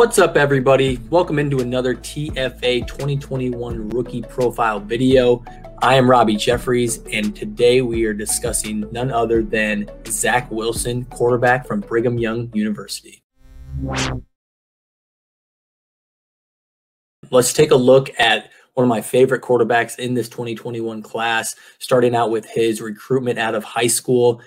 What's up, everybody? Welcome into another TFA 2021 rookie profile video. I am Robby Jeffries, and today we are discussing none other than Zach Wilson, quarterback from Brigham Young University. Let's take a look at one of my favorite quarterbacks in this 2021 class, starting out with his recruitment out of high school.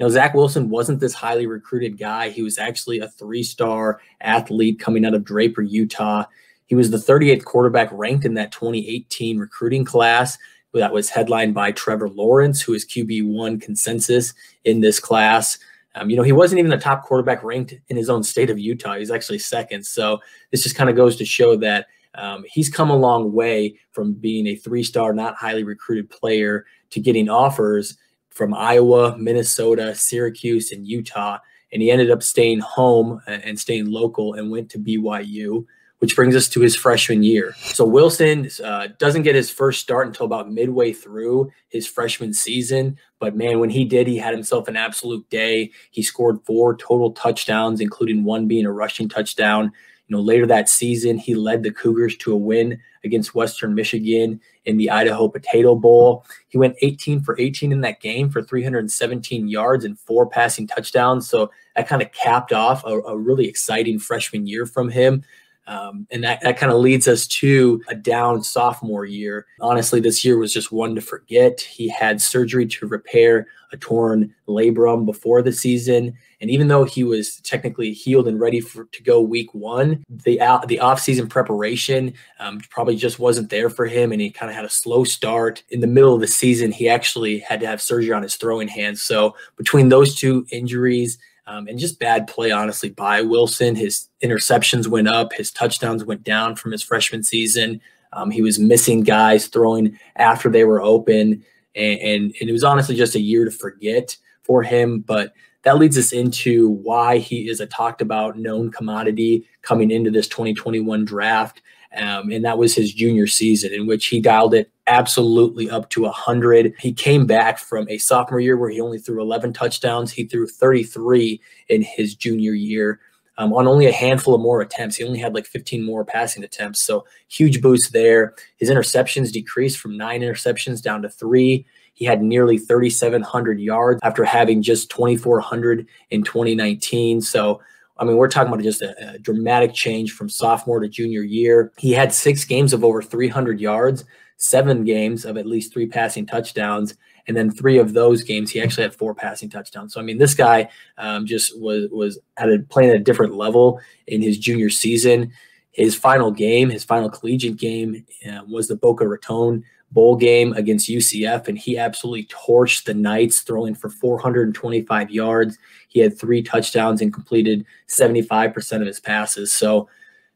You know, Zach Wilson wasn't this highly recruited guy. He was actually a three star athlete coming out of Draper, Utah. He was the 38th quarterback ranked in that 2018 recruiting class that was headlined by Trevor Lawrence, who is QB1 consensus in this class. Um, you know, he wasn't even the top quarterback ranked in his own state of Utah. He's actually second. So this just kind of goes to show that um, he's come a long way from being a three star, not highly recruited player to getting offers from Iowa, Minnesota, Syracuse, and Utah. And he ended up staying home and staying local and went to BYU which brings us to his freshman year. So Wilson uh, doesn't get his first start until about midway through his freshman season. But man, when he did, he had himself an absolute day. He scored four total touchdowns, including one being a rushing touchdown. You know, later that season, he led the Cougars to a win against Western Michigan in the Idaho Potato Bowl. He went 18 for 18 in that game for 317 yards and four passing touchdowns. So that kind of capped off a, a really exciting freshman year from him. Um, and that, that kind of leads us to a down sophomore year. Honestly, this year was just one to forget. He had surgery to repair a torn labrum before the season. And even though he was technically healed and ready for, to go week one, the out, the offseason preparation um, probably just wasn't there for him. And he kind of had a slow start. In the middle of the season, he actually had to have surgery on his throwing hand. So between those two injuries, um, and just bad play, honestly, by Wilson. His interceptions went up, his touchdowns went down from his freshman season. Um, he was missing guys throwing after they were open, and, and, and it was honestly just a year to forget for him. But that leads us into why he is a talked about known commodity coming into this 2021 draft. Um, and that was his junior season, in which he dialed it absolutely up to 100. He came back from a sophomore year where he only threw 11 touchdowns. He threw 33 in his junior year. Um, on only a handful of more attempts. He only had like 15 more passing attempts. So huge boost there. His interceptions decreased from nine interceptions down to three. He had nearly 3,700 yards after having just 2,400 in 2019. So I mean, we're talking about just a, a, dramatic change from sophomore to junior year. He had six games of over 300 yards, seven games of at least three passing touchdowns, and then three of those games he actually had four passing touchdowns. So I mean, this guy um, just was was at a playing at a different level in his junior season. His final game, his final collegiate game, uh, was the Boca Raton bowl game against UCF, and he absolutely torched the Knights, throwing for 425 yards. He had three touchdowns and completed 75% of his passes. So,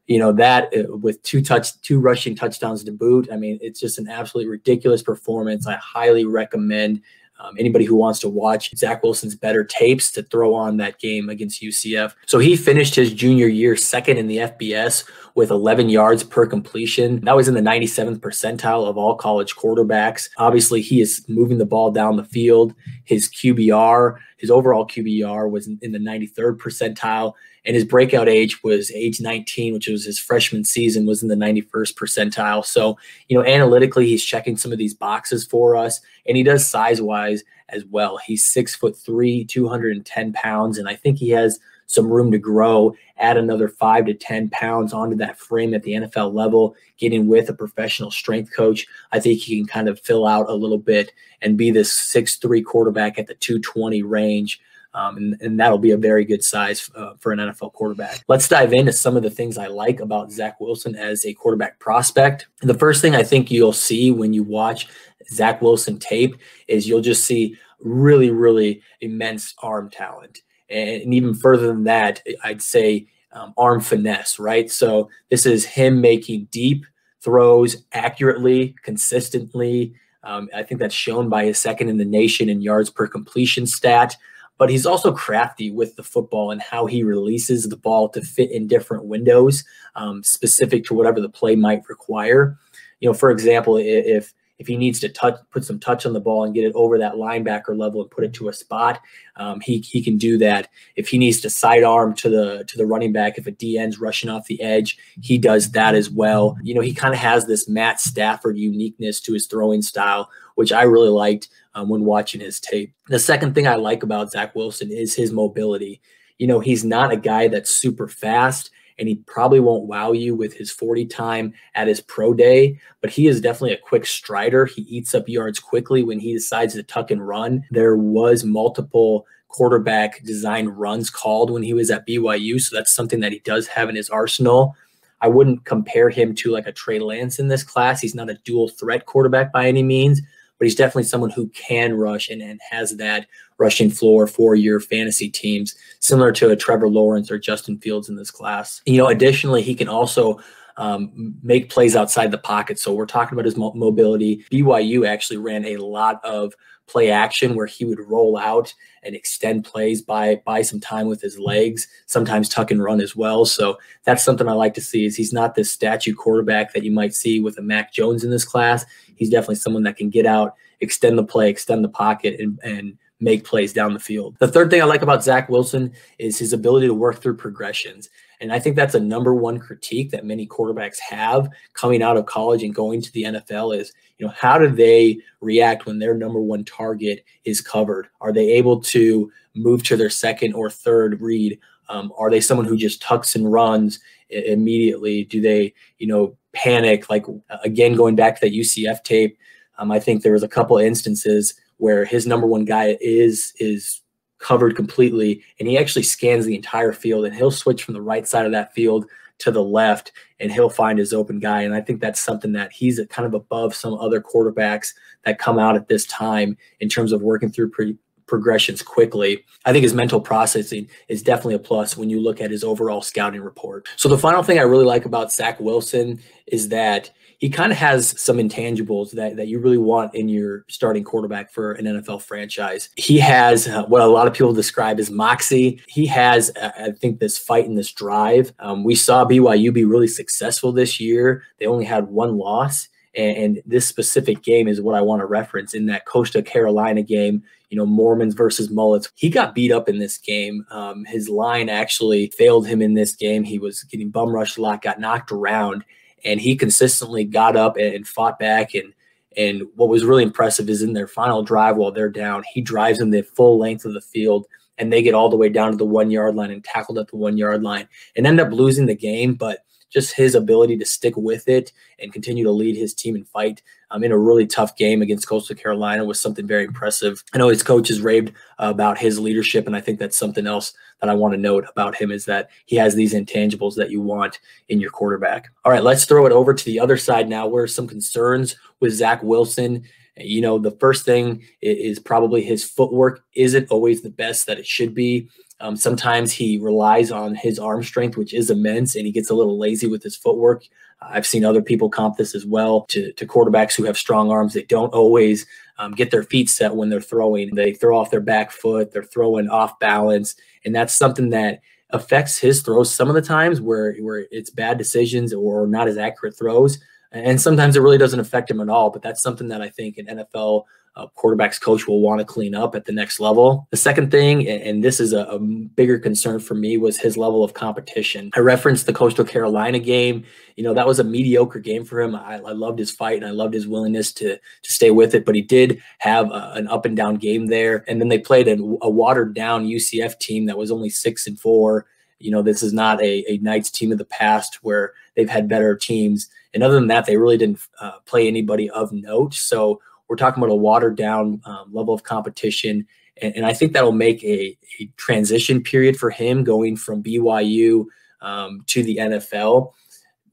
you know that uh, with two touch, two rushing touchdowns to boot. I mean, it's just an absolutely ridiculous performance. I highly recommend um, anybody who wants to watch Zach Wilson's better tapes to throw on that game against UCF. So he finished his junior year second in the FBS with 11 yards per completion. That was in the 97th percentile of all college quarterbacks. Obviously, he is moving the ball down the field. His QBR, his overall QBR was in, the 93rd percentile and his breakout age was age 19 which was his freshman season was in the 91st percentile so you know analytically he's checking some of these boxes for us and he does size wise as well he's six foot three 210 pounds and i think he has some room to grow add another five to 10 pounds onto that frame at the nfl level getting with a professional strength coach i think he can kind of fill out a little bit and be this six three quarterback at the 220 range um, and, and, that'll be a very good size uh, for an NFL quarterback. Let's dive into some of the things I like about Zach Wilson as a quarterback prospect. The first thing I think you'll see when you watch Zach Wilson tape is you'll just see really, really immense arm talent. And, even further than that, I'd say um, arm finesse, right? So this is him making deep throws accurately, consistently. Um, I think that's shown by his second in the nation in yards per completion stat. But he's also crafty with the football and how he releases the ball to fit in different windows, um, specific to whatever the play might require. You know, for example, if if he needs to touch, put some touch on the ball and get it over that linebacker level and put it to a spot, um, he he can do that. If he needs to sidearm to the to the running back, if a DN's rushing off the edge, he does that as well. You know, he kind of has this Matt Stafford uniqueness to his throwing style, which I really liked um, when watching his tape. The second thing I like about Zach Wilson is his mobility. You know, he's not a guy that's super fast and he probably won't wow you with his 40 time at his pro day, but he is definitely a quick strider. He eats up yards quickly when he decides to tuck and run. There was multiple quarterback design runs called when he was at BYU, so that's something that he does have in his arsenal. I wouldn't compare him to like a Trey Lance in this class. He's not a dual threat quarterback by any means, but he's definitely someone who can rush and, and has that rushing floor for your fantasy teams, similar to a Trevor Lawrence or Justin Fields in this class. You know, additionally, he can also um, make plays outside the pocket. So we're talking about his mo- mobility. BYU actually ran a lot of play action where he would roll out and extend plays by by some time with his legs, sometimes tuck and run as well. So that's something I like to see is he's not this statue quarterback that you might see with a Mac Jones in this class. He's definitely someone that can get out, extend the play, extend the pocket and and make plays down the field. The third thing I like about Zach Wilson is his ability to work through progressions. And I think that's a number one critique that many quarterbacks have coming out of college and going to the NFL is, you know, how do they react when their number one target is covered? Are they able to move to their second or third read? Um, are they someone who just tucks and runs immediately? Do they, you know, panic? Like again, going back to that UCF tape, um, I think there was a couple instances where his number one guy is is covered completely and he actually scans the entire field and he'll switch from the right side of that field to the left and he'll find his open guy and i think that's something that he's kind of above some other quarterbacks that come out at this time in terms of working through pre- progressions quickly. I think his mental processing is definitely a plus when you look at his overall scouting report. So the final thing i really like about zach wilson is that he kind of has some intangibles that, that you really want in your starting quarterback for an NFL franchise. He has uh, what a lot of people describe as moxie. He has, uh, I think, this fight and this drive. Um, we saw BYU be really successful this year. They only had one loss. And, and this specific game is what I want to reference in that Coastal Carolina game you know, Mormons versus Mullets. He got beat up in this game. Um, his line actually failed him in this game. He was getting bum rushed a lot, got knocked around, and he consistently got up and fought back and and what was really impressive is in their final drive while they're down, he drives them the full length of the field and they get all the way down to the one yard line and tackled at the one yard line and end up losing the game. But just his ability to stick with it and continue to lead his team and fight um, in a really tough game against Coastal Carolina was something very impressive. I know his coach has raved uh, about his leadership, and I think that's something else that I want to note about him is that he has these intangibles that you want in your quarterback. All right, let's throw it over to the other side now. Where some concerns with Zach Wilson? You know, the first thing is probably his footwork isn't always the best that it should be. Um, sometimes he relies on his arm strength, which is immense, and he gets a little lazy with his footwork. I've seen other people comp this as well to, to quarterbacks who have strong arms. They don't always um, get their feet set when they're throwing. They throw off their back foot, they're throwing off balance. And that's something that affects his throws some of the times where, where it's bad decisions or not as accurate throws. And sometimes it really doesn't affect him at all. But that's something that I think an NFL uh, quarterback's coach will want to clean up at the next level. The second thing, and, this is a, a, bigger concern for me, was his level of competition. I referenced the Coastal Carolina game. You know, that was a mediocre game for him. I, I loved his fight and I loved his willingness to to stay with it, but he did have a, an up and down game there. And then they played a, a watered down UCF team that was only six and four. You know, this is not a, a Knights team of the past where they've had better teams. And other than that, they really didn't uh, play anybody of note. So we're talking about a watered down um, level of competition. And, and, I think that'll make a, a, transition period for him going from BYU um, to the NFL.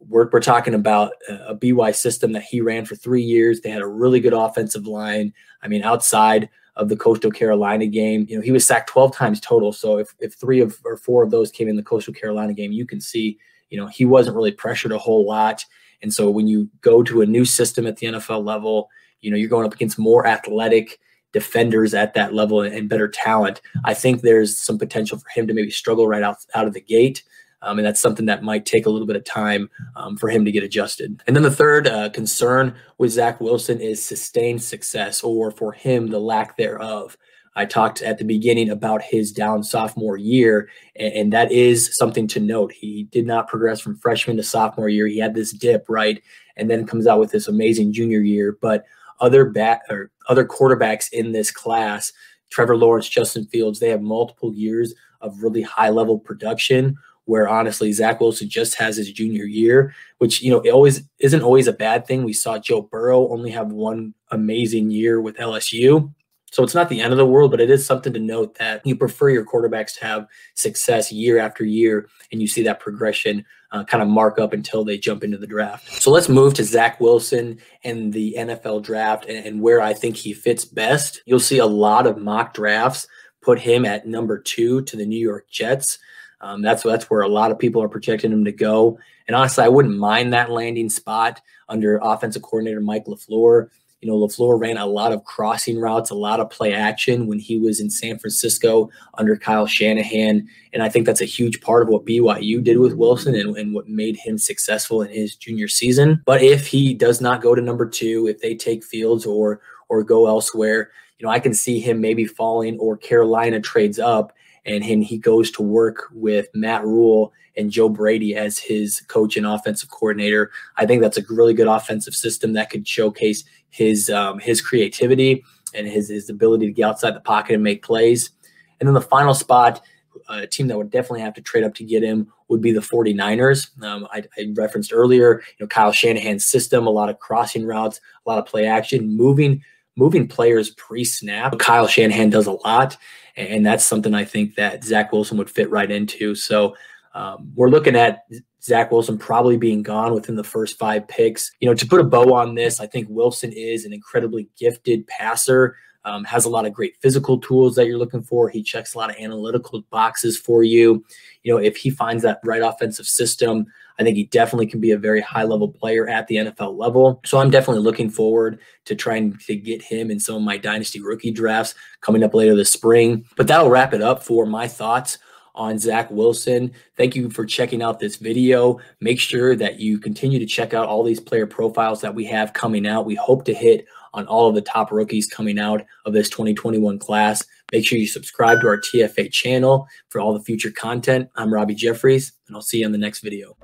we're, we're talking about a BY system that he ran for three years. They had a really good offensive line. I mean, outside of the Coastal Carolina game, you know, he was sacked 12 times total. So if, if three of or four of those came in the Coastal Carolina game, you can see, you know, he wasn't really pressured a whole lot. And so when you go to a new system at the NFL level, you know, you're going up against more athletic defenders at that level and better talent. I think there's some potential for him to maybe struggle right out, out of the gate. Um, and that's something that might take a little bit of time um, for him to get adjusted. And then the third uh, concern with Zach Wilson is sustained success, or for him, the lack thereof. I talked at the beginning about his down sophomore year, and, and, that is something to note. He did not progress from freshman to sophomore year. He had this dip, right, and then comes out with this amazing junior year. But other back or other quarterbacks in this class, Trevor Lawrence, Justin Fields, they have multiple years of really high level production where honestly Zach Wilson just has his junior year, which you know it always isn't always a bad thing. We saw Joe Burrow only have one amazing year with LSU. So it's not the end of the world, but it is something to note that you prefer your quarterbacks to have success year after year, and you see that progression uh, kind of mark up until they jump into the draft. So let's move to Zach Wilson and the NFL draft and, and where I think he fits best. You'll see a lot of mock drafts put him at number two to the New York Jets. Um, that's that's where a lot of people are projecting him to go. And honestly, I wouldn't mind that landing spot under offensive coordinator Mike LaFleur. You know, LaFleur ran a lot of crossing routes, a lot of play action when he was in San Francisco under Kyle Shanahan. And I think that's a huge part of what BYU did with Wilson and, and what made him successful in his junior season. But if he does not go to number two, if they take Fields or or go elsewhere, you know, I can see him maybe falling or Carolina trades up and he goes to work with Matt Rhule and Joe Brady as his coach and offensive coordinator. I think that's a really good offensive system that could showcase his um, his creativity and his his ability to get outside the pocket and make plays. And then the final spot, a team that would definitely have to trade up to get him would be the 49ers. Um, I, I, referenced earlier, you know, Kyle Shanahan's system, a lot of crossing routes, a lot of play action, moving moving players pre-snap. Kyle Shanahan does a lot, and that's something I think that Zach Wilson would fit right into. So um, we're looking at Zach Wilson probably being gone within the first five picks. You know, to put a bow on this, I think Wilson is an incredibly gifted passer. Um, has a lot of great physical tools that you're looking for. He checks a lot of analytical boxes for you. You know, if he finds that right offensive system, I think he definitely can be a very high level player at the NFL level. So I'm definitely looking forward to trying to get him in some of my dynasty rookie drafts coming up later this spring. But that'll wrap it up for my thoughts on Zach Wilson. Thank you for checking out this video. Make sure that you continue to check out all these player profiles that we have coming out. We hope to hit on all of the top rookies coming out of this 2021 class. Make sure you subscribe to our TFA channel for all the future content. I'm Robby Jeffries, and I'll see you on the next video.